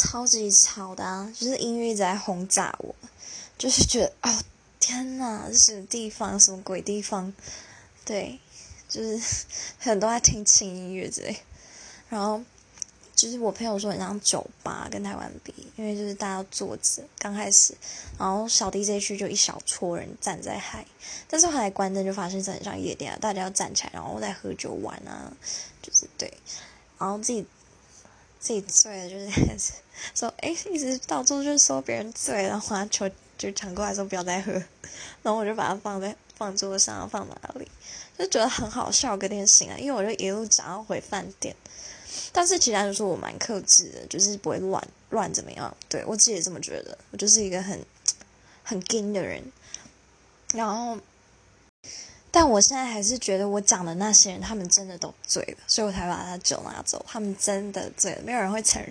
超级吵的啊，就是音乐一直在轰炸我，就是觉得哦天哪，这什么地方，什么鬼地方？对，就是 很多在听轻音乐之类，然后。就是我朋友说很像酒吧跟台湾比，因为就是大家坐着刚开始，然后小 DJ 区就一小撮人站在嗨，但是后来关灯就发现很像夜店啊，大家要站起来然后在喝酒玩啊，就是对，然后自己自己醉了就是 说哎一直到处就是说别人醉，然后他求就抢过来说不要再喝，然后我就把它放在放桌上放哪里，就觉得很好笑，隔天醒来，因为我就一路讲要回饭店。但是其他人说我蛮克制的，就是不会乱乱怎么样。对我自己也这么觉得，我就是一个很很硬的人。然后，但我现在还是觉得我讲的那些人，他们真的都醉了，所以我才把他酒拿走。他们真的醉了，没有人会承认。